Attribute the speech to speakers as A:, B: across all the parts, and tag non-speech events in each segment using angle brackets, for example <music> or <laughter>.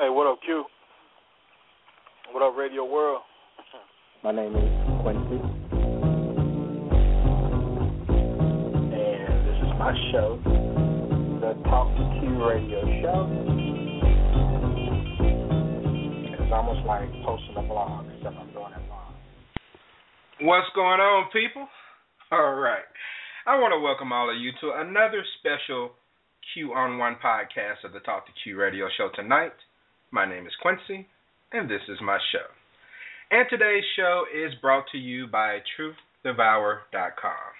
A: Hey, what up, Q? What up, Radio World? <laughs>
B: My name is Quincy.
C: And this is my show, the Talk to Q Radio Show. It's almost like posting a blog, except I'm doing it live.
D: What's going on, people? <laughs> All right. I want to welcome all of you to another special Q on One podcast of the Talk to Q Radio Show tonight. My name is Quincy, and this is my show. And today's show is brought to you by TruthDevour.com.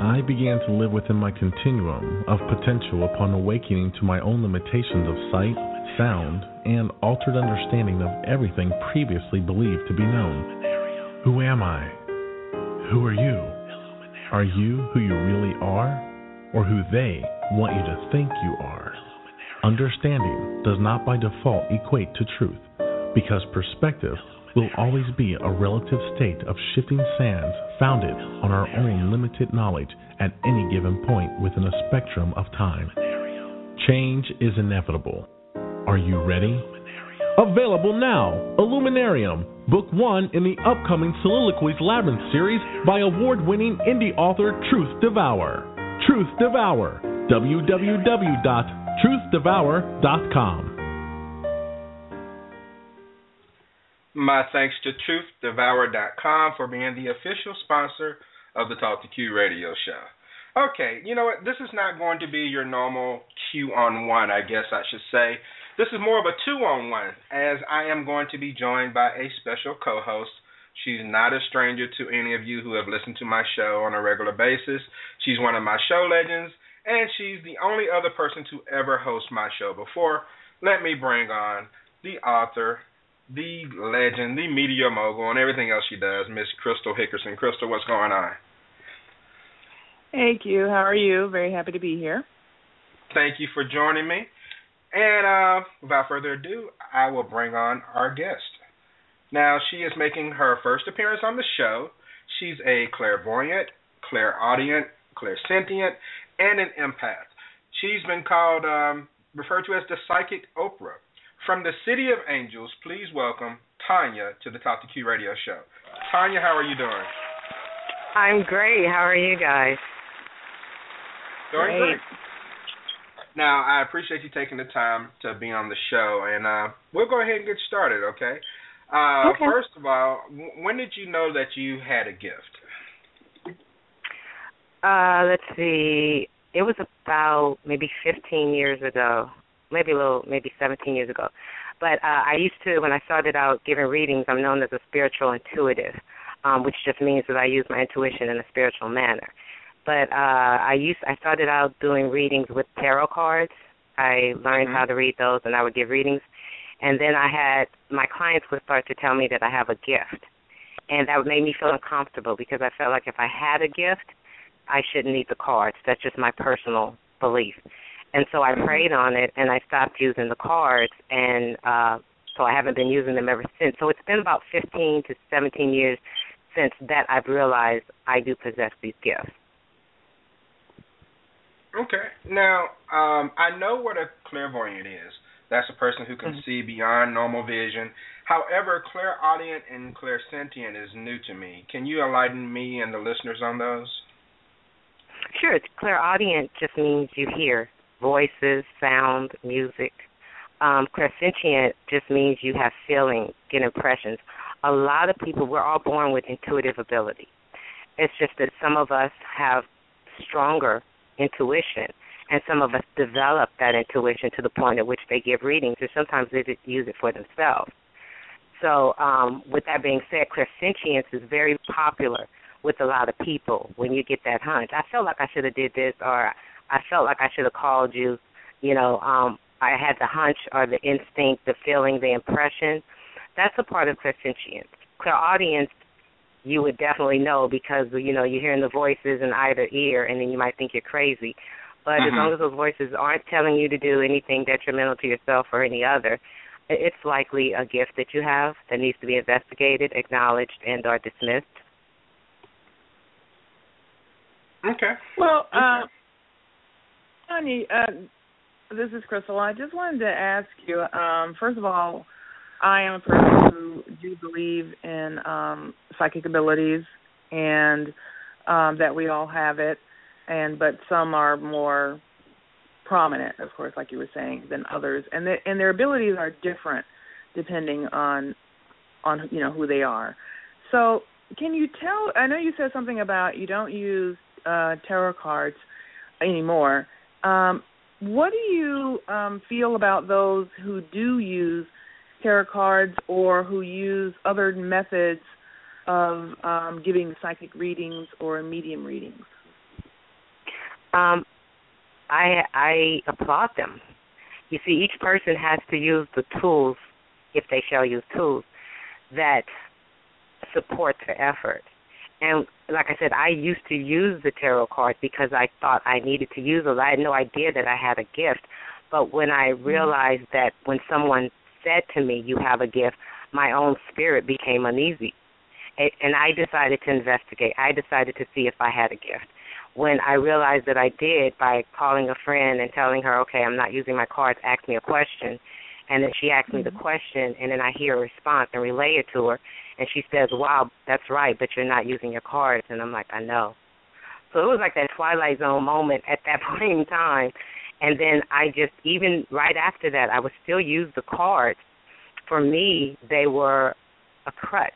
E: I began to live within my continuum of potential upon awakening to my own limitations of sight, sound, and altered understanding of everything previously believed to be known. Who am I? Who are you? Are you who you really are, or who they want you to think you are? Understanding does not by default equate to truth, because perspective will always be a relative state of shifting sands founded on our own limited knowledge at any given point within a spectrum of time. Change is inevitable. Are you ready? Available now, Illuminarium, Book 1 in the upcoming Soliloquies Labyrinth series by award winning indie author Truth Devour. Truth Devour, www.truthdevour.com.
D: My thanks to TruthDevour.com for being the official sponsor of the Talk to Q radio show. Okay, you know what? This is not going to be your normal Q on one, I guess I should say. This is more of a two on one, as I am going to be joined by a special co host. She's not a stranger to any of you who have listened to my show on a regular basis. She's one of my show legends, and she's the only other person to ever host my show before. Let me bring on the author, the legend, the media mogul, and everything else she does, Miss Crystal Hickerson. Crystal, what's going on?
F: Thank you. how are you? Very happy to be here.
D: Thank you for joining me. And uh, without further ado, I will bring on our guest. Now, she is making her first appearance on the show. She's a clairvoyant, clairaudient, clairsentient, and an empath. She's been called, um, referred to as the psychic Oprah. From the City of Angels, please welcome Tanya to the Talk to Q radio show. Tanya, how are you doing?
G: I'm great. How are you guys?
D: Doing
F: Great.
D: great. Now, I appreciate you taking the time to be on the show, and uh, we'll go ahead and get started, okay? Uh,
G: Okay.
D: First of all, w- when did you know that you had a gift?
G: Uh, let's see. It was about maybe 15 years ago, maybe a little, maybe 17 years ago. But uh, I used to, when I started out giving readings, I'm known as a spiritual intuitive, um, which just means that I use my intuition in a spiritual manner. But uh, I used, I started out doing readings with tarot cards. I learned
D: Mhm.
G: how to read those, and I would give readings. And then I had my clients would start to tell me that I have a gift, and that made me feel uncomfortable because I felt like if I had a gift, I shouldn't need the cards. That's just my personal belief. And so I prayed on it and I stopped using the cards and uh so I haven't been using them ever since. So it's been about 15 to 17 years since that I've realized I do possess these gifts.
D: Okay. Now, um, I know what a clairvoyant is. That's a person who can
G: Mhm.
D: see beyond normal vision. However, clairaudient and clairsentient is new to me. Can you enlighten me and the listeners on those?
G: Sure, clairaudient just means you hear voices, sound, music. Um, clairsentient just means you have feelings, get impressions. A lot of people, we're all born with intuitive ability. It's just that some of us have stronger intuition, and some of us develop that intuition to the point at which they give readings, or sometimes they just use it for themselves. So, um, with that being said, clairsentience is very popular with a lot of people when you get that hunch. I felt like I should have did this or I felt like I should have called you, you know, um I had the hunch or the instinct, the feeling, the impression. That's a part of clairsentience. Clairaudience you would definitely know because you know you're hearing the voices in either ear and then you might think you're crazy. But as
D: Mhm.
G: long as those voices aren't telling you to do anything detrimental to yourself or any other, it's likely a gift that you have that needs to be investigated, acknowledged, and or dismissed.
D: Okay.
F: Well, uh, Tanya, uh, this is Crystal. I just wanted to ask you. Um, first of all, I am a person who do believe in um, psychic abilities and um, that we all have it, and but some are more prominent, of course, like you were saying, than others, and the, and their abilities are different depending on on you know who they are. So, can you tell? I know you said something about you don't use uh, tarot cards anymore. Um, what do you um, feel about those who do use tarot cards or who use other methods of um, giving psychic readings or medium readings?
G: Um, I I applaud them. You see, each person has to use the tools, if they shall use tools, that support their effort. And like I said, I used to use the tarot cards because I thought I needed to use those. I had no idea that I had a gift. But when I mm-hmm. realized that when someone said to me, "You have a gift," my own spirit became uneasy, and I decided to investigate. I decided to see if I had a gift. When I realized that I did by calling a friend and telling her, "Okay, I'm not using my cards. Ask me a question," and then she asked me the mm-hmm. question, and then I hear a response and relay it to her, and she says, "Wow, that's right, but you're not using your cards," and I'm like, "I know." So it was like that Twilight Zone moment at that <laughs> point in time and then I just even right after that I would still use the cards. For me, they were a crutch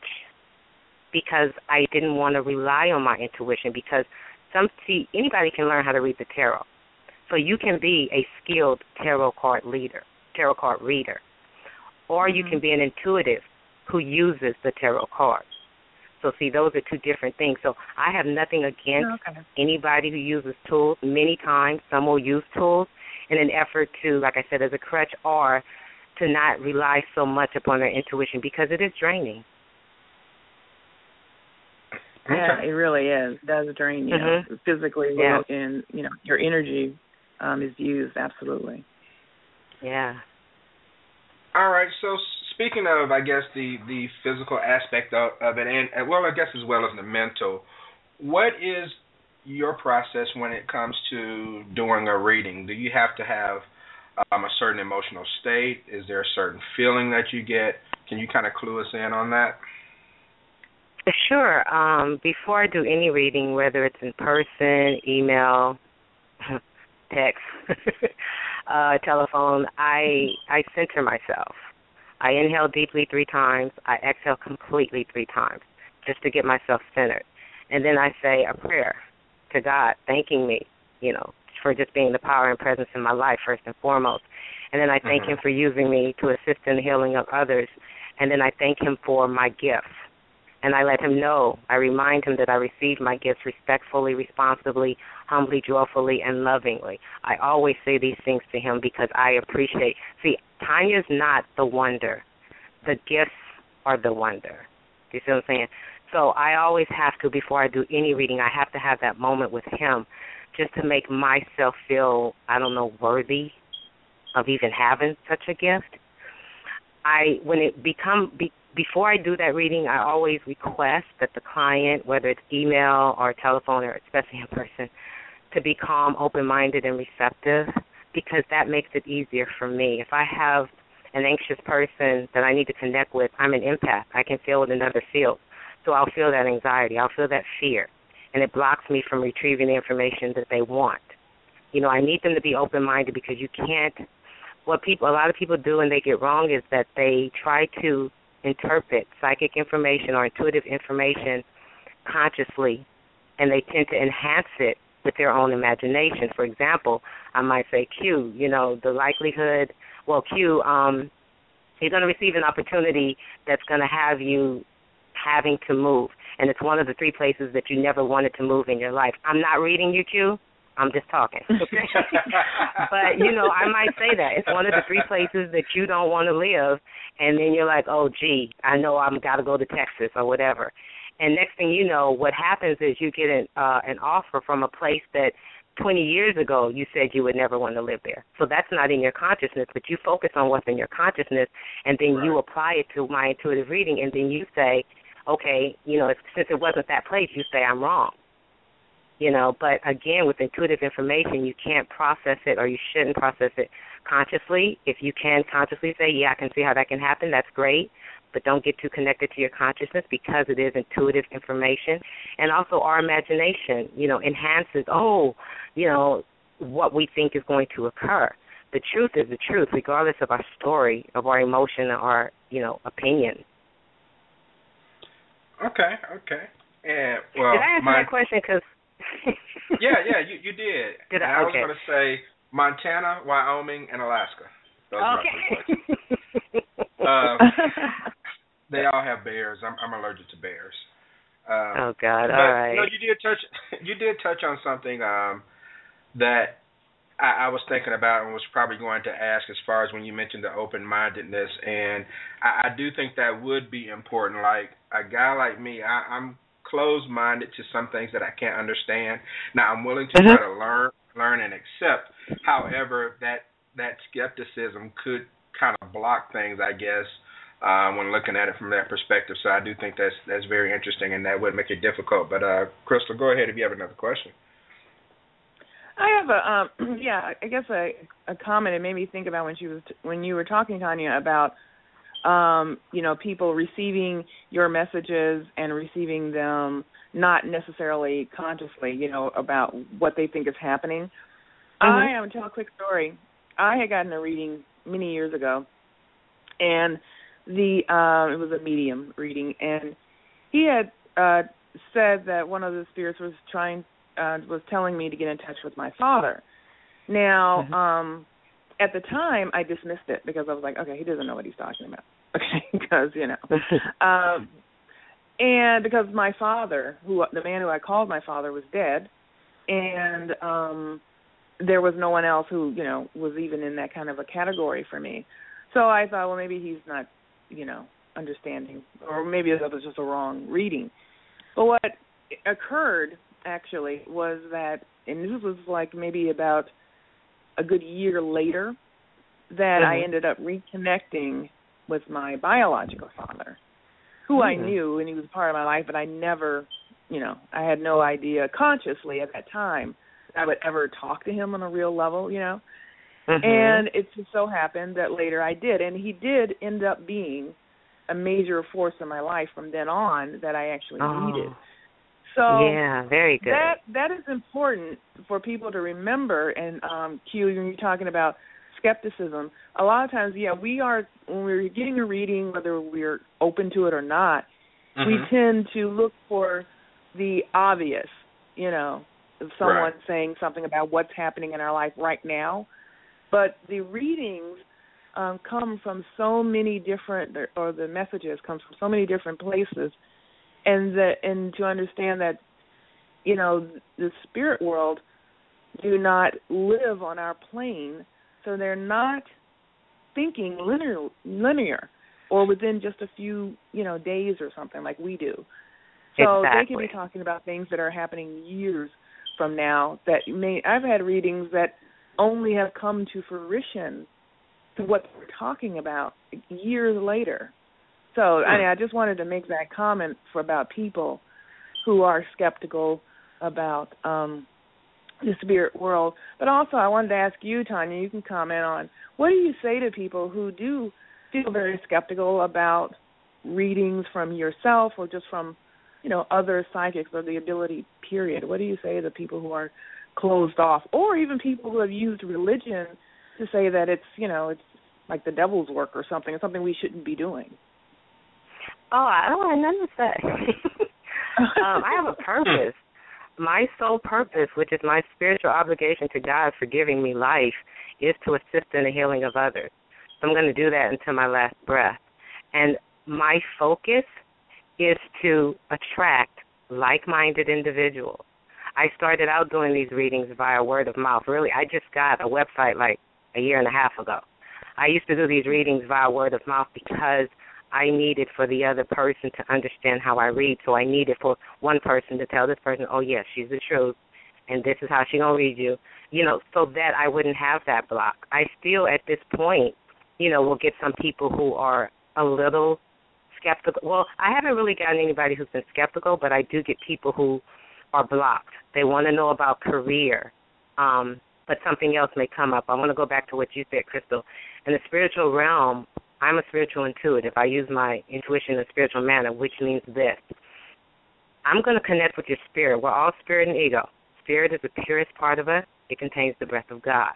G: because I didn't want to rely on my intuition because some see anybody can learn how to read the tarot. So you can be a skilled tarot card leader, tarot card reader. Or you mm-hmm. can be an intuitive who uses the tarot cards. So see, those are two different things. So I have nothing against okay. anybody who uses tools. Many times, some will use tools in an effort to, like I said, as a crutch, or to not rely so much upon their intuition because it is draining.
F: Yeah, it really is. It does drain you
G: mm-hmm.
F: know, physically,
G: yeah.
F: and you know your energy um, is used absolutely.
G: Yeah.
D: All right. So speaking of, I guess the the physical aspect of, of it, and well, I guess as well as the mental, what is your process when it comes to doing a reading? Do you have to have um, a certain emotional state? Is there a certain feeling that you get? Can you kind of clue us in on that?
G: Sure. Um, before I do any reading, whether it's in person, email, <laughs> text, <laughs> uh, telephone, I I center myself. I inhale deeply three times. I exhale completely three times, just to get myself centered, and then I say a prayer to God, thanking me, you know, for just being the power and presence in my life first and foremost. And then I thank mm-hmm. him for using me to assist in the healing of others. And then I thank him for my gifts. And I let him know, I remind him that I received my gifts respectfully, responsibly, humbly, joyfully, and lovingly. I always say these things to him because I appreciate. See, Tanya's not the wonder, the gifts are the wonder. You see what I'm saying? So I always have to, before I do any reading, I have to have that moment with him just to make myself feel, I don't know, worthy of even having such a gift. I when it become be, before I do that reading, I always request that the client, whether it's email or telephone or especially in person, to be calm, open-minded, and receptive because that makes it easier for me. If I have an anxious person that I need to connect with, I'm an empath. I can feel what another feels. So I'll feel that anxiety, I'll feel that fear, and it blocks me from retrieving the information that they want. You know, I need them to be open minded because you can't. What people, a lot of people do and they get wrong is that they try to interpret psychic information or intuitive information consciously, and they tend to enhance it with their own imagination. For example, I might say, Q, you know, the likelihood, well, Q, um, you're going to receive an opportunity that's going to have you having to move. And it's one of the three places that you never wanted to move in your life. I'm not reading you, Q. I'm just talking. Okay? <laughs> but you know, I might say that it's one of the three places that you don't want to live, and then you're like, oh, gee, I know I'm got to go to Texas or whatever. And next thing you know, what happens is you get an uh, an offer from a place that 20 years ago you said you would never want to live there. So that's not in your consciousness, but you focus on what's in your consciousness, and then right. you apply it to my intuitive reading, and then you say, okay, you know, since it wasn't that place, you say I'm wrong. you know. But again, with intuitive information, you can't process it, or you shouldn't process it consciously. If you can consciously say, "Yeah, I can see how that can happen," that's great. But don't get too connected to your consciousness because it is intuitive information, and also our imagination, you know, enhances. Oh, you know, what we think is going to occur. The truth is the truth, regardless of our story, of our emotion, or our, you know, opinion.
D: Okay, okay. And well,
G: did I answer
D: my,
G: that question? Because <laughs>
D: yeah, yeah, you you did.
G: Did I?
D: I was going to say Montana, Wyoming, and Alaska. Those
G: okay.
D: uh, <laughs> they all have bears. I'm I'm allergic to bears. Um,
G: oh God!
D: but,
G: All right.
D: You, know, you did touch <laughs> you did touch on something um, that I, I was thinking about and was probably going to ask as far as when you mentioned the open mindedness, and I, I do think that would be important. Like a guy like me, I, I'm closed minded to some things that I can't understand. Now I'm willing to
G: Mhm.
D: try to learn learn and accept. However, that that skepticism could kind of block things, I guess, uh, when looking at it from that perspective. So I do think that's that's very interesting, and that would make it difficult. But uh, Crystal, go ahead if you have another question.
F: I have a um <clears throat> yeah, I guess a a comment it made me think about when she was when you were talking Tanya about um you know people receiving your messages and receiving them not necessarily consciously, you know, about what they think is happening. I am tell a quick story. I had gotten a reading many years ago and the um it was a medium reading and he had uh said that one of the spirits was trying uh, was telling me to get in touch with my father. Now,
G: Mhm.
F: um, at the time, I dismissed it because I was like, okay, he doesn't know what he's talking about. <laughs> Okay, because you know, <laughs> um, and because my father, who the man who I called my father, was dead, and um, there was no one else who you know was even in that kind of a category for me. So I thought, well, maybe he's not, you know, understanding, or maybe that was just a wrong reading. But what occurred actually was that, and this was like maybe about a good year later, that I
G: Mhm.
F: ended up reconnecting with my biological father, who I
G: Mhm.
F: knew and he was part of my life, but I never, you know, I had no idea consciously at that time that I would ever talk to him on a real level, you know.
G: Mhm.
F: And it just so happened that later I did, and he did end up being a major force in my life from then on that I actually
G: oh.
F: needed. So
G: yeah, very good.
F: that that is important for people to remember. And um, Q, when you're talking about skepticism, a lot of times, yeah, we are when we're getting a reading, whether we're open to it or not, we
D: Mhm.
F: tend to look for the obvious. You know, someone
D: Right.
F: saying something about what's happening in our life right now, but the readings um, come from so many different, or the messages come from so many different places, and that and to understand that, you know, the spirit world do not live on our plane, so they're not thinking linear, linear, or within just a few, you know, days or something like we do. So they could
G: Exactly.
F: be talking about things that are happening years from now that may I've had readings that only have come to fruition to what we're talking about years later. So I, mean, I just wanted to make that comment for about people who are skeptical about um the spirit world. But also I wanted to ask you, Tanya, you can comment on what do you say to people who do feel very skeptical about readings from yourself or just from, you know, other psychics or the ability period. What do you say to the people who are closed off or even people who have used religion to say that it's, you know, it's like the devil's work or something, It's something we shouldn't be doing.
G: Oh, I don't want nothing to say. <laughs> um, I have a purpose. My sole purpose, which is my spiritual obligation to God for giving me life, is to assist in the healing of others. So I'm going to do that until my last breath. And my focus is to attract like-minded individuals. I started out doing these readings via word of mouth. Really, I just got a website like a year and a half ago. I used to do these readings via word of mouth because I needed for the other person to understand how I read. So I needed for one person to tell this person, "Oh yes, she's the truth, and this is how she gonna read you." You know, so that I wouldn't have that block. I still, at this point, you know, will get some people who are a little skeptical. Well, I haven't really gotten anybody who's been skeptical, but I do get people who are blocked. They want to know about career, um, but something else may come up. I want to go back to what you said, Crystal. In the spiritual realm, I'm a spiritual intuitive. I use my intuition in a spiritual manner, which means this. I'm going to connect with your spirit. We're all spirit and ego. Spirit is the purest part of us. It contains the breath of God.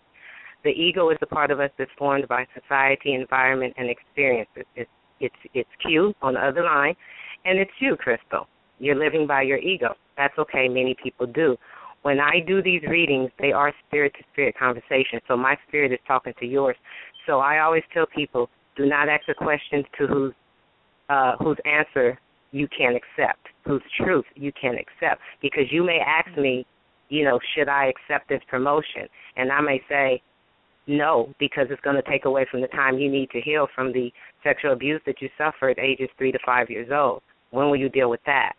G: The ego is the part of us that's formed by society, environment, and experiences. It's it's it's Q on the other line, and it's you, Crystal. You're living by your ego. That's okay. Many people do. When I do these readings, they are spirit to spirit conversations. So my spirit is talking to yours. So I always tell people, do not ask a question to whose uh, whose answer you can't accept, whose truth you can't accept, because you may ask me, you know, should I accept this promotion? And I may say, no, because it's going to take away from the time you need to heal from the sexual abuse that you suffered ages three to five years old. When will you deal with that?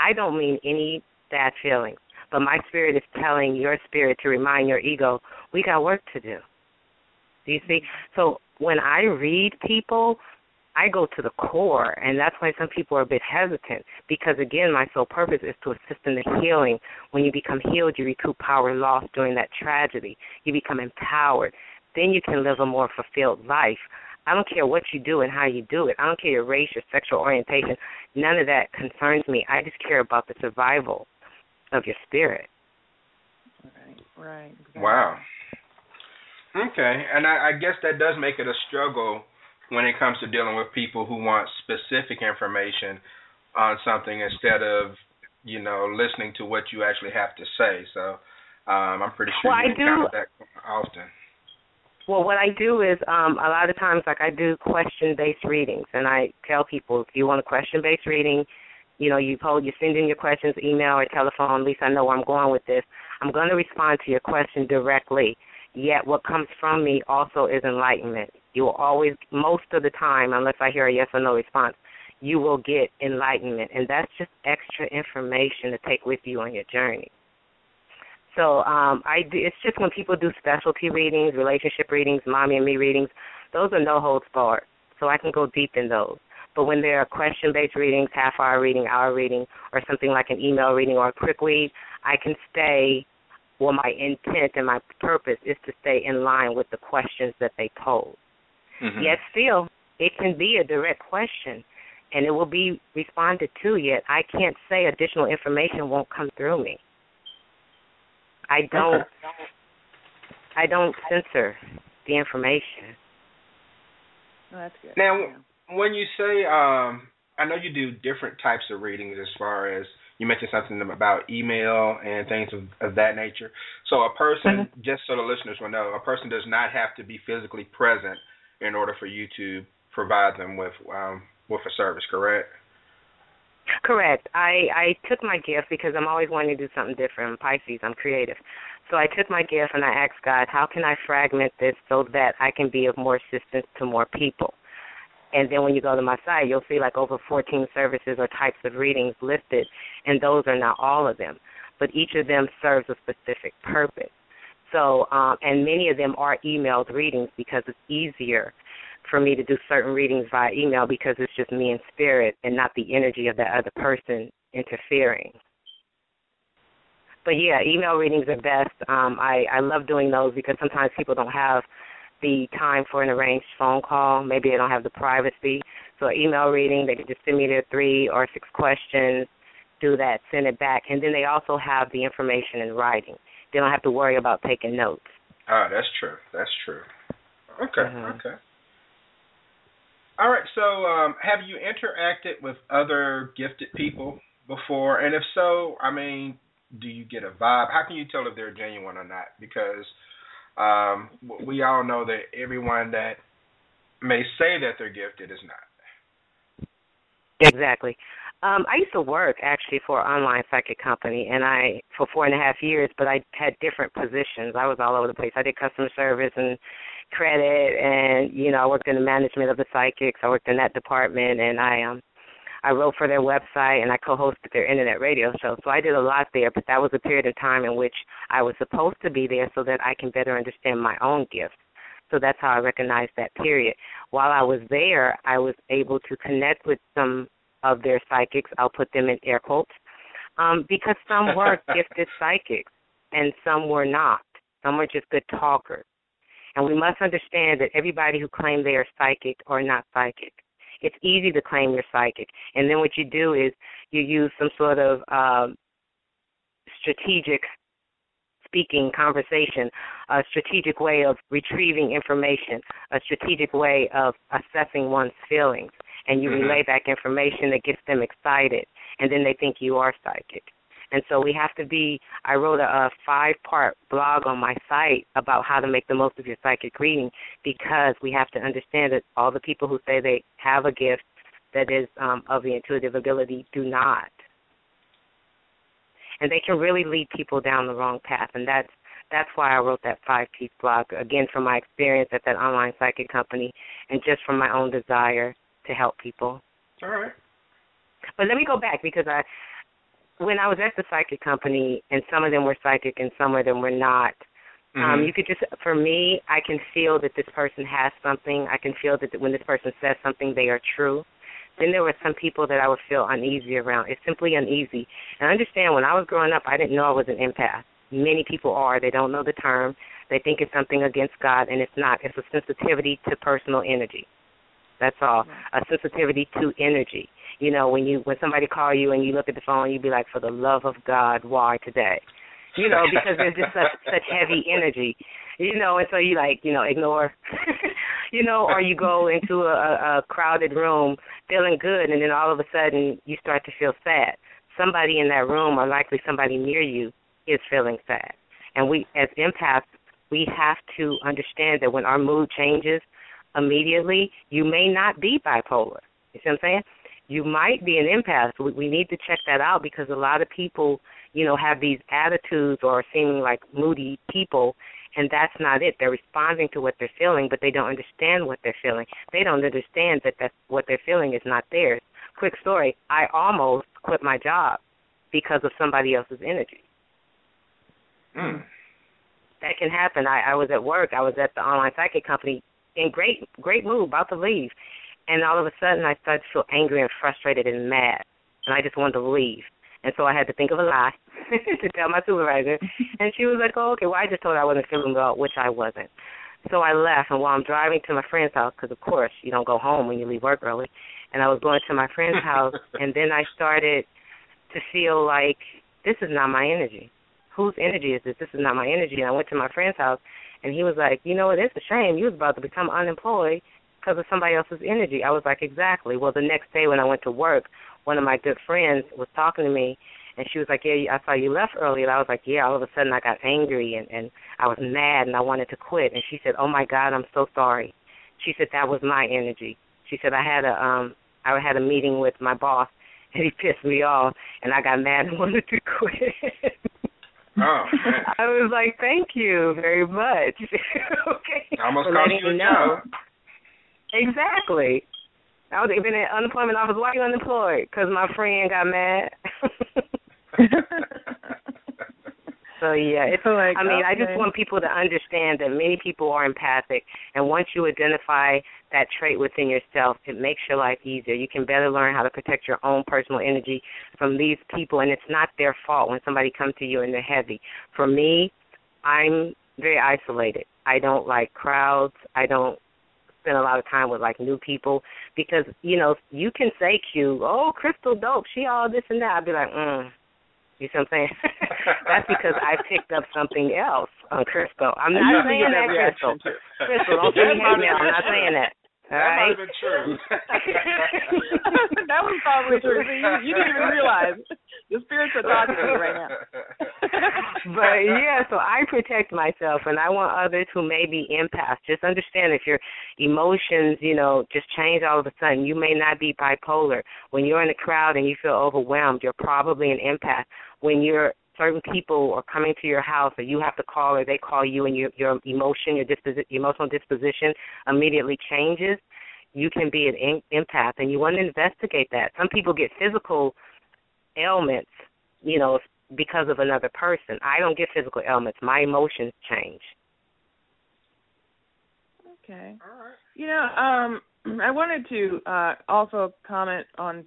G: I don't mean any bad feelings, but my spirit is telling your spirit to remind your ego, we got work to do. Do you see? So when I read people, I go to the core, and that's why some people are a bit hesitant. Because again, my sole purpose is to assist in the healing. When you become healed, you recoup power lost during that tragedy. You become empowered. Then you can live a more fulfilled life. I don't care what you do and how you do it. I don't care your race, your sexual orientation. None of that concerns me. I just care about the survival of your spirit.
F: Right, right. Exactly.
D: Wow. Okay, and I, I guess that does make it a struggle when it comes to dealing with people who want specific information on something instead of you know listening to what you actually have to say. So um, I'm pretty sure
G: well,
D: you
G: I
D: encounter
G: do,
D: that often.
G: Well, what I do is um, a lot of times, like I do question-based readings, and I tell people if you want a question-based reading, you know, you hold, you send in your questions, email or telephone. At least I know where I'm going with this. I'm going to respond to your question directly. Yet, what comes from me also is enlightenment. You will always, most of the time, unless I hear a yes or no response, you will get enlightenment, and that's just extra information to take with you on your journey. So um, I do, it's just when people do specialty readings, relationship readings, mommy and me readings, those are no holds barred. So I can go deep in those. But when there are question based readings, half hour reading, hour reading, or something like an email reading or a quick read, I can stay well my intent and my purpose is to stay in line with the questions that they pose.
D: Mm-hmm.
G: Yet still it can be a direct question and it will be responded to, yet I can't say additional information won't come through me. I don't I don't censor the information.
F: Oh, that's good.
D: Now,
F: Yeah.
D: when you say, um, I know you do different types of readings as far as you mentioned something about email and things of, of that nature. So a person, just so the listeners will know, a person does not have to be physically present in order for you to provide them with um, with a service, correct?
G: Correct. I I took my gift because I'm always wanting to do something different. I'm Pisces. I'm creative. So I took my gift and I asked God, how can I fragment this so that I can be of more assistance to more people? And then when you go to my site, you'll see like over 14 services or types of readings listed, and those are not all of them, but each of them serves a specific purpose. So, um, and many of them are emailed readings because it's easier for me to do certain readings via email because it's just me in spirit and not the energy of that other person interfering. But yeah, email readings are best. Um, I I love doing those because sometimes people don't have the time for an arranged phone call. Maybe they don't have the privacy. So an email reading, they can just send me their three or six questions, do that, send it back, and then they also have the information in writing. They don't have to worry about taking notes.
D: Ah, that's true. That's true. Okay.
G: Mhm.
D: Okay. All right. So, um, have you interacted with other gifted people before? And if so, I mean, do you get a vibe? How can you tell if they're genuine or not? Because um, we all know that everyone that may say that they're gifted is not.
G: Exactly. Um, I used to work actually for an online psychic company, and I for four and a half years. But I had different positions. I was all over the place. I did customer service and credit, and you know, I worked in the management of the psychics. I worked in that department, and I um, I wrote for their website, and I co-hosted their internet radio show. So I did a lot there. But that was a period of time in which I was supposed to be there so that I can better understand my own gifts. So that's how I recognized that period. While I was there, I was able to connect with some of their psychics. I'll put them in air quotes. Um, because some were <laughs> gifted psychics and some were not. Some were just good talkers. And we must understand that everybody who claims they are psychic are not psychic. It's easy to claim you're psychic. And then what you do is you use some sort of um, strategic speaking conversation, a strategic way of retrieving information, a strategic way of assessing one's feelings. And you mm-hmm. relay back information that gets them excited, and then they think you are psychic. And so we have to be. I wrote a, a five part blog on my site about how to make the most of your psychic reading because we have to understand that all the people who say they have a gift that is um, of the intuitive ability do not and they can really lead people down the wrong path. And that's that's why I wrote that five piece blog again from my experience at that online psychic company, and just from my own desire to help people.
D: All right.
G: But let me go back because I, when I was at the psychic company, and some of them were psychic and some of them were not. Um, mm-hmm. Um, you could just, for me, I can feel that this person has something. I can feel that when this person says something, they are true. Then there were some people that I would feel uneasy around. It's simply uneasy. And I understand when I was growing up, I didn't know I was an empath. Many people are. They don't know the term. They think it's something against God, and it's not. It's a sensitivity to personal energy. That's all. A sensitivity to energy. You know, when you when somebody call you and you look at the phone, you'd be like, for the love of God, why today? You know, because there's just such <laughs> such heavy energy. You know, and so you like, you know, ignore <laughs> you know, or you go into a, a crowded room feeling good, and then all of a sudden you start to feel sad. Somebody in that room, or likely somebody near you, is feeling sad. And we, as empaths, we have to understand that when our mood changes immediately, you may not be bipolar. You see what I'm saying? You might be an empath. We, we need to check that out because a lot of people, you know, have these attitudes or seeming like moody people, and that's not it. They're responding to what they're feeling, but they don't understand what they're feeling. They don't understand that that's, what they're feeling is not theirs. Quick story: I almost quit my job because of somebody else's energy.
D: Mm.
G: That can happen. I, I was at work. I was at the online psychic company in great great mood, about to leave, and all of a sudden I started to feel angry and frustrated and mad, and I just wanted to leave. And so I had to think of a lie <laughs> to tell my supervisor. And she was like, oh, okay, well, I just told her I wasn't feeling well, which I wasn't. So I left, and while I'm driving to my friend's house, because of course you don't go home when you leave work early, and I was going to my friend's house, <laughs> and then I started to feel like this is not my energy. Whose energy is this? This is not my energy. And I went to my friend's house, and he was like, you know what? It's a shame. You was about to become unemployed because of somebody else's energy. I was like, exactly. Well, the next day when I went to work, one of my good friends was talking to me and she was like, "Yeah, I saw you left early." And I was like, "Yeah." All of a sudden, I got angry and and I was mad and I wanted to quit. And she said, "Oh my God, I'm so sorry." She said that was my energy. She said I had a um I had a meeting with my boss and he <laughs> pissed me off and I got mad and <laughs> wanted to quit. <laughs>
D: oh, man. <laughs>
G: I was like, "Thank you very much." <laughs> okay.
D: I almost called you a know. job.
G: Exactly. I was even at unemployment office. Why are you unemployed? Because my friend got mad. <laughs> so yeah, it's. <laughs> Like, I mean, okay. I just want people to understand that many people are empathic, and once you identify that trait within yourself, it makes your life easier. You can better learn how to protect your own personal energy from these people, and it's not their fault when somebody comes to you and they're heavy. For me, I'm very isolated. I don't like crowds. I don't spend a lot of time with like new people because you know you can say Q, oh Crystal dope, she all this and that. I'd be like, mm. You see what I'm saying? <laughs> That's because I picked up something else on Crystal. <laughs> I'm not saying that, Crystal. Crystal, don't give me hate mail. I'm not saying that.
D: All that right. might have been true. <laughs>
F: that was probably true. See, you, you didn't even realize the spirits are talking to you right now.
G: but yeah, so I protect myself, and I want others who may be empaths. Just understand if your emotions, you know, just change all of a sudden, you may not be bipolar. When you're in a crowd and you feel overwhelmed, you're probably an empath. When you're certain people are coming to your house or you have to call or they call you and your your emotion your emotional disposition immediately changes you can be an in- empath and you want to investigate that. Some people get physical ailments you know because of another person. I don't get physical ailments. My emotions change.
F: Okay. You know um i wanted to uh also comment on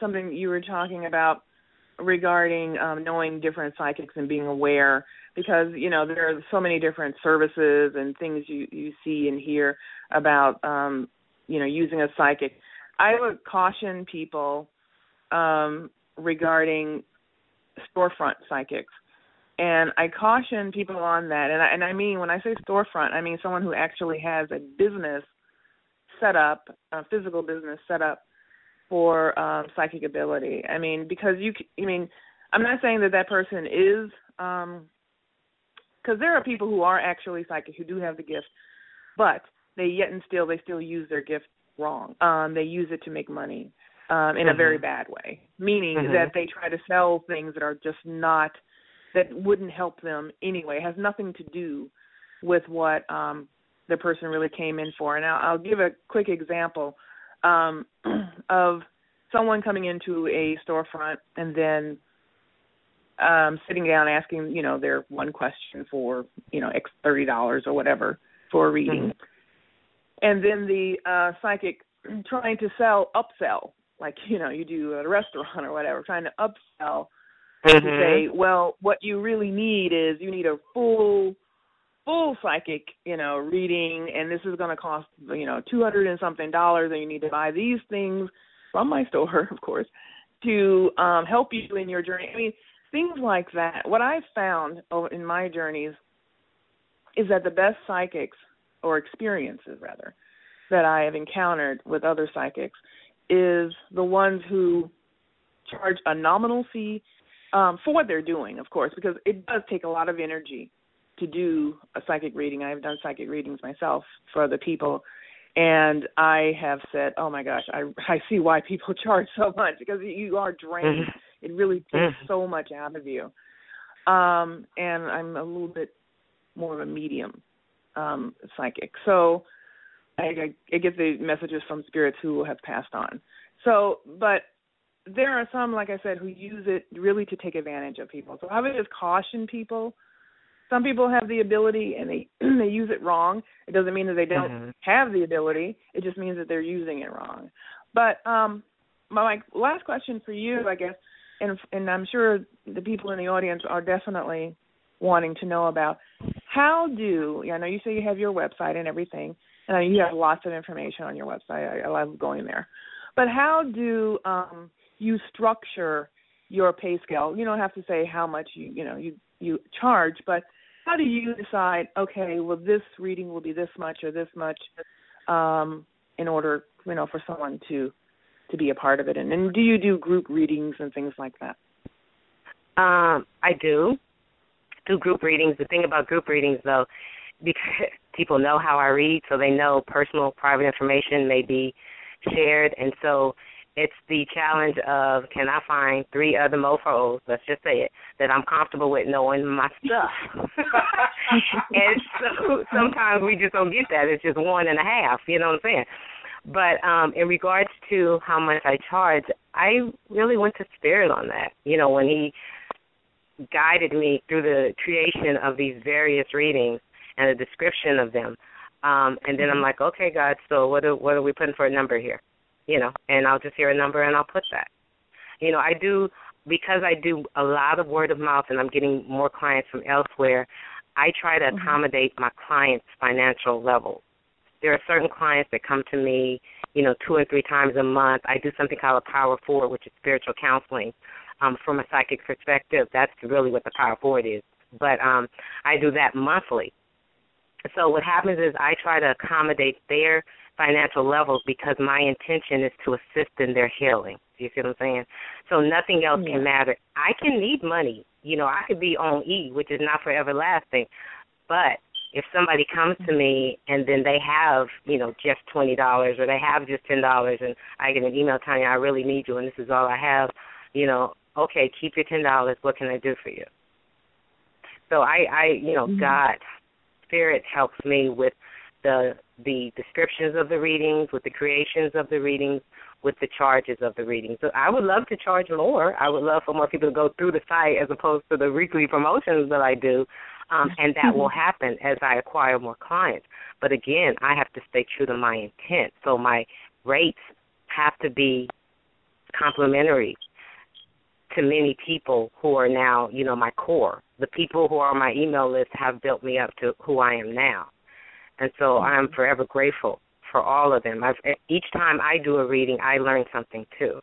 F: something you were talking about regarding um, knowing different psychics and being aware because you know there are so many different services and things you you see and hear about um you know using a psychic. I would caution people um regarding storefront psychics. And i caution people on that. And i and i mean when i say storefront i mean someone who actually has a business set up a physical business set up for um psychic ability i mean because you i mean i'm not saying that that person is um because there are people who are actually psychic who do have the gift, but they yet and still they still use their gift wrong. Um, they use it to make money um, in mm-hmm. a very mm-hmm. bad way, meaning mm-hmm. that they try to sell things that are just not that wouldn't help them anyway. It has nothing to do with what um, the person really came in for. And I'll, I'll give a quick example um, <clears throat> of someone coming into a storefront and then um sitting down asking you know their one question for you know x thirty dollars or whatever for a reading mm-hmm. and then the uh psychic <clears throat> trying to sell upsell like you know you do at a restaurant <laughs> or whatever trying to upsell mm-hmm. to say well what you really need is you need a full full psychic you know reading and this is going to cost you know two hundred and something dollars and you need to buy these things from my store <laughs> of course to um help you in your journey i mean things like that. What I've found in my journeys is that the best psychics, or experiences rather, that I have encountered with other psychics is the ones who charge a nominal fee um, for what they're doing, of course, because it does take a lot of energy to do a psychic reading. I've done psychic readings myself for other people, and I have said, "Oh my gosh, I <laughs> I see why people <laughs> charge so much because you are drained." Mm-hmm it really takes mm. so much out of you. Um, and I'm a little bit more of a medium um, psychic. So I, I, I get the messages from spirits who have passed on. So, but there are some, like I said, who use it really to take advantage of people. So I would just caution people. Some people have the ability and they <clears throat> they use it wrong. It doesn't mean that they don't mm-hmm. have the ability. It just means that they're using it wrong. But um my, my last question for you, I guess, and and I'm sure the people in the audience are definitely wanting to know about how do I know you say you have your website and everything, and you have lots of information on your website. I, I love going there, but how do um, you structure your pay scale? You don't have to say how much you you know you you charge, but how do you decide? Okay, well this reading will be this much or this much, um, in order you know for someone to to be a part of it. And, and do you do group readings and things like that?
G: Um, I do do group readings. The thing about group readings, though, <laughs> because people know how I read, so they know personal, private information may be shared, and so it's the challenge of can I find three other mofo's, let's just say it, that I'm comfortable with knowing my stuff. <laughs> and so sometimes we just don't get that. It's just one and a half, you know what I'm saying? But um in regards to how much I charge, I really went to spirit on that. You know, when he guided me through the creation of these various readings and the description of them. Um and then I'm mm-hmm. like, okay, God, so what are what are we putting for a number here? You know, and I'll just hear a number and I'll put that. You know, I do because I do a lot of word of mouth and I'm getting more clients from elsewhere. I try to mm-hmm. accommodate my clients' financial level there are certain clients that come to me, you know, two or three times a month. I do something called a Power Forward, which is spiritual counseling. Um, from a psychic perspective, that's really what the Power Forward is. But um, I do that monthly. So what happens is I try to accommodate their financial levels because my intention is to assist in their healing. Do you see what I'm saying? So nothing else yeah. can matter. I can need money. You know, I could be on E, which is not for everlasting. but if somebody comes to me and then they have, you know, just twenty dollars or they have just ten dollars and I get an email telling you I really need you and this is all I have, you know, okay, keep your ten dollars, what can I do for you? So I, I you know, mm-hmm. God Spirit helps me with the the descriptions of the readings, with the creations of the readings, with the charges of the readings. So I would love to charge more. I would love for more people to go through the site as opposed to the weekly promotions that I do um, and that will happen as I acquire more clients. But again, I have to stay true to my intent. So my rates have to be complementary. to many people who are now, you know, my core. The people who are on my email list have built me up to who I am now. And so mm-hmm. I'm forever grateful for all of them. I've, each time I do a reading, I learn something too.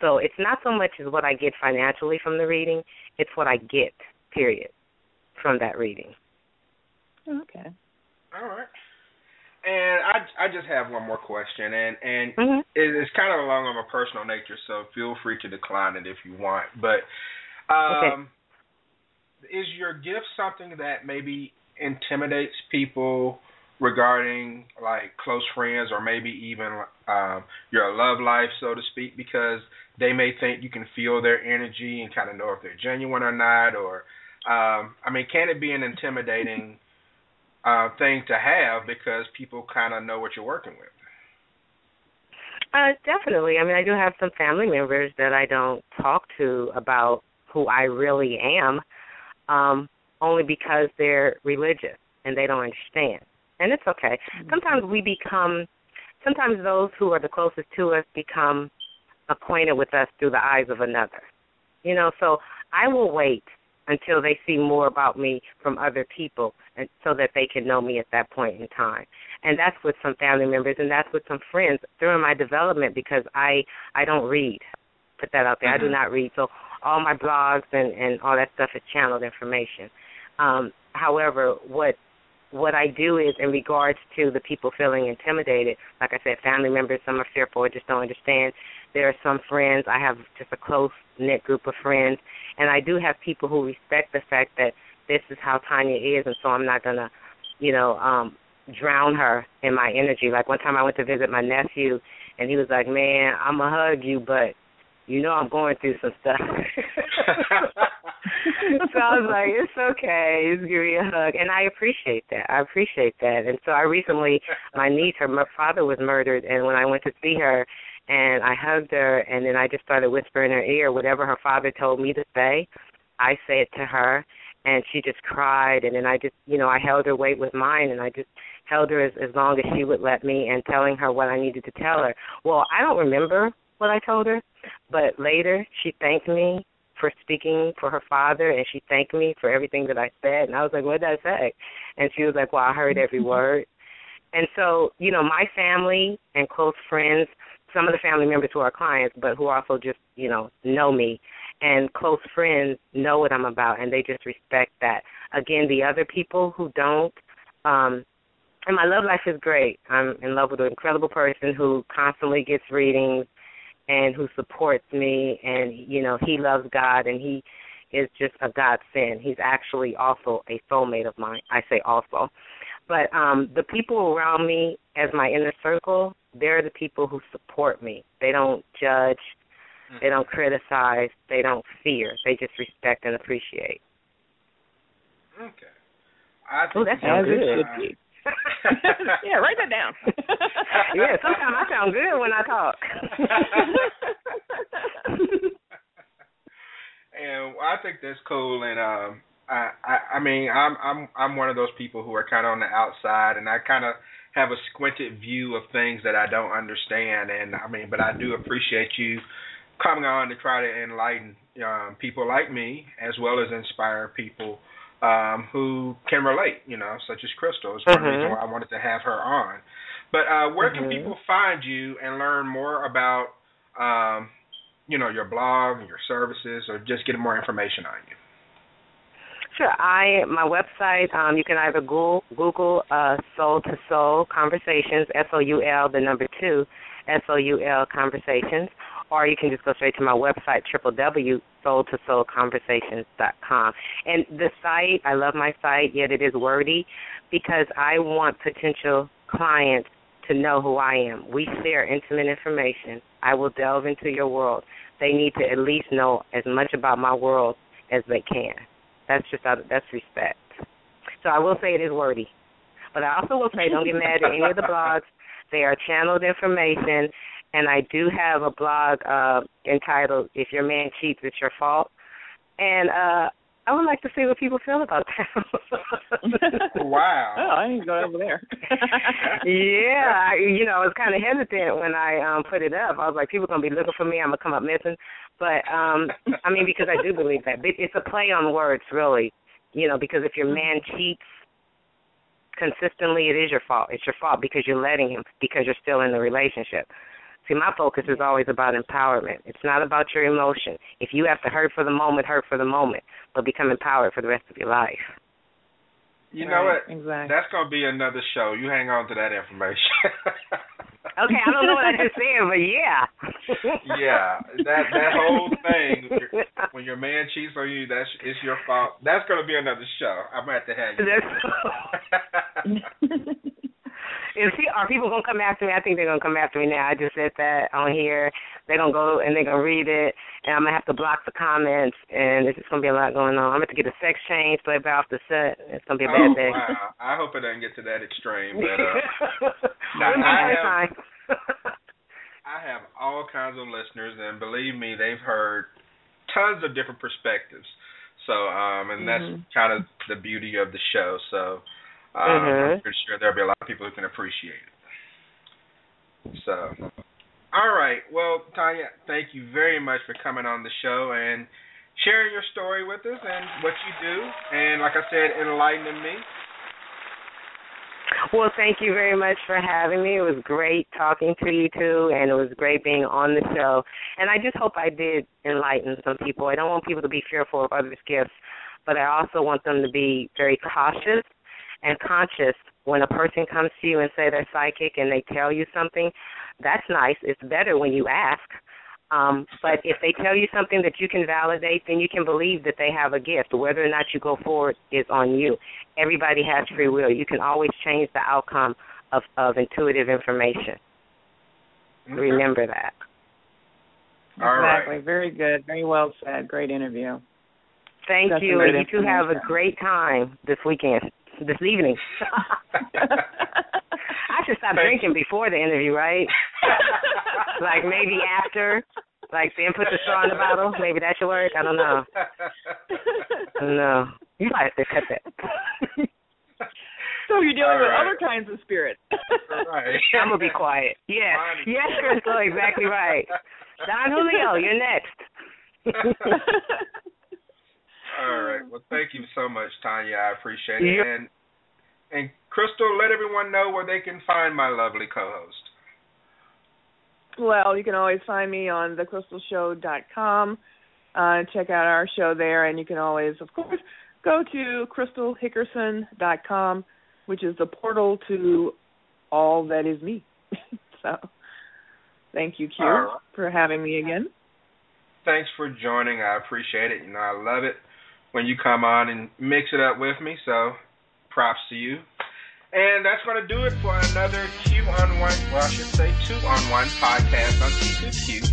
G: So it's not so much as what I get financially from the reading, it's what I get, period, from that reading.
F: Okay.
D: All right. And I I just have one more question, and and
G: mm-hmm.
D: it's kind of along of a personal nature, so feel free to decline it if you want. But um, okay. is your gift something that maybe intimidates people regarding like close friends or maybe even um, your love life, so to speak, because they may think you can feel their energy and kind of know if they're genuine or not, or um, I mean, can it be an intimidating <laughs> uh, thing to have because people kind of know what you're working with?
G: Uh, definitely. I mean, I do have some family members that I don't talk to about who I really am, um, only because they're religious and they don't understand and it's okay. Mm-hmm. Sometimes we become, sometimes those who are the closest to us become acquainted with us through the eyes of another. You know, so I will wait until they see more about me from other people and so that they can know me at that point in time. And that's with some family members and that's with some friends during my development because I I don't read. Put that out there. Mm-hmm. I do mm-hmm. not read. So all my blogs and and all that stuff is channeled information. Um however, what what I do is in regards to the people feeling intimidated, like I said, family members, some are fearful just don't understand. There are some friends, I have just a close knit group of friends, and I do have people who respect the fact that this is how Tanya is, and so I'm not to, you know, um, drown her in my energy. Like one time I went to visit my nephew, and he was like, man, I'm going to hug you, but you know I'm going through some stuff. <laughs> so I was like, it's okay. Just give me a hug, and I appreciate that. I appreciate that. And so I recently, my niece, her father was murdered, and when I went to see her, and I hugged her, and then I just started whispering in her ear whatever her father told me to say. I say it to her, and she just cried, and then I just, you know, I held her weight with mine, and I just held her as, as long as she would let me, and telling her what I needed to tell her. Well, I don't remember what I told her, but later she thanked me for speaking for her father and she thanked me for everything that I said and I was like, What did I say? And she was like, Well, I heard every <laughs> word. And so, you know, my family and close friends, some of the family members who are clients, but who also just, you know, know me and close friends know what I'm about and they just respect that. Again, the other people who don't, um, and my love life is great. I'm in love with an incredible person who constantly gets readings and who supports me and you know he loves God and he is just a godsend. He's actually also a soulmate of mine. I say also. But um the people around me as my inner circle, they're the people who support me. They don't judge, they don't criticize, they don't fear. They just respect and appreciate.
D: Okay. I
G: oh, that sounds good.
F: Yeah, write that down. <laughs>
G: yeah, sometimes I sound good when I talk. <laughs>
D: and I think that's cool, and um, I, I, I mean, I'm, I'm, I'm one of those people who are kind of on the outside, and I kind of have a squinted view of things that I don't understand, and I mean, but I do appreciate you coming on to try to enlighten um, people like me, as well as inspire people um, who can relate, you know, such as Crystal. It's one mm-hmm. reason why I wanted to have her on. But uh, where mm-hmm. can people find you and learn more about, um, you know, your blog and your services, or just get more information on you?
G: Sure. I my website. Um, you can either Google Google uh, Soul to Soul Conversations, S O U L, the number two, S O U L Conversations, or you can just go straight to my website, www.soul2soulconversations.com. And the site, I love my site, yet it is wordy because I want potential clients to know who I am. We share intimate information. I will delve into your world. They need to at least know as much about my world as they can. That's just that's respect. So I will say it is wordy. But I also will say don't get mad at any of the blogs. They are channeled information and I do have a blog uh, entitled "If Your Man Cheats, It's Your Fault," and uh, I would like to see what people feel about that. <laughs> <laughs>
D: wow.
F: Oh, I need to go over there. <laughs>
G: yeah, I, you know, I was kind of hesitant when I um put it up. I was like, people are gonna be looking for me. I'm gonna come up missing. But um, I mean, because I do believe that. It's a play on words, really. You know, because if your man cheats consistently, it is your fault. It's your fault because you're letting him because you're still in the relationship. See, my focus is always about empowerment. It's not about your emotion. If you have to hurt for the moment, hurt for the moment, but become empowered for the rest of your life.
D: You know what?
F: Exactly.
D: That's gonna be another show. You hang on to that information. <laughs>
G: okay, I don't know what I just said, but yeah. <laughs>
D: yeah, that that whole thing when your man cheats on you, that's it's your fault. That's gonna be another show. I'm gonna have to have
G: you. <laughs> Is he, are people gonna come after me? I think they're gonna come after me now. I just said that on here. They're gonna go and they're gonna read it, and I'm gonna have to block the comments, and there's just gonna be a lot going on. I'm gonna have to get a sex change, play back off the set. It's gonna be a bad
D: oh,
G: day.
D: wow! I hope it doesn't get to that extreme, but uh, <laughs> now, I have, <laughs> I have all kinds of listeners, and believe me, they've heard tons of different perspectives. So, um, and that's mm-hmm. kind of the beauty of the show. So, um, mm-hmm. I'm pretty sure there'll be a lot of people who can appreciate it. So, all right. Well, Tanya, thank you very much for coming on the show and sharing your story with us and what you do, and like I said, enlightening me.
G: Well, thank you very much for having me. It was great talking to you too, and it was great being on the show. And I just hope I did enlighten some people. I don't want people to be fearful of others' gifts, but I also want them to be very cautious and conscious when a person comes to you and say they're psychic and they tell you something that's nice it's better when you ask um, but if they tell you something that you can validate, then you can believe that they have a gift. Whether or not you go forward is on you. Everybody has free will. You can always change the outcome of, of intuitive information. Mm-hmm. Remember that.
F: Exactly. Very good. Very well said. Great interview.
G: Thank
F: That's
G: you. And you two have a great time this weekend <laughs> this evening. <laughs> I should stop drinking before the interview, right? <laughs> like maybe after, like then put the straw in the bottle. Maybe that should work. I don't know. No. You might have to cut that.
F: So you're dealing right. with other kinds of spirits.
D: right.
G: I'm gonna be quiet. Yes, yes, Crystal, exactly right. Don Julio, you're next.
D: All right. Well, thank you so much, Tanya. I appreciate it. Yep. And and Crystal, let everyone know where they can find my lovely co-host.
F: Well, you can always find me on thecrystalshow.com. Uh, check out our show there, and you can always, of course, go to crystalhickerson.com, which is the portal to all that is me. <laughs> so, thank you, Q, right. for having me again.
D: Thanks for joining. I appreciate it. You know, I love it when you come on and mix it up with me. So props to you. And that's going to do it for another Q on One, well, I should say two on one podcast on T2Q.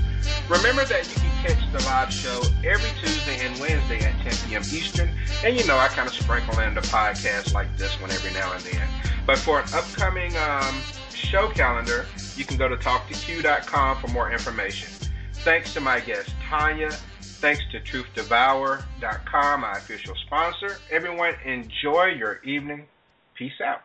D: Remember that you can catch the live show every Tuesday and Wednesday at 10 p.m. Eastern. And you know, I kind of sprinkle in the podcast like this one every now and then. But for an upcoming um, show calendar, you can go to talk2q.com for more information. Thanks to my guest, Tanya Thanks to TruthDevour.com, my official sponsor. Everyone, enjoy your evening. Peace out.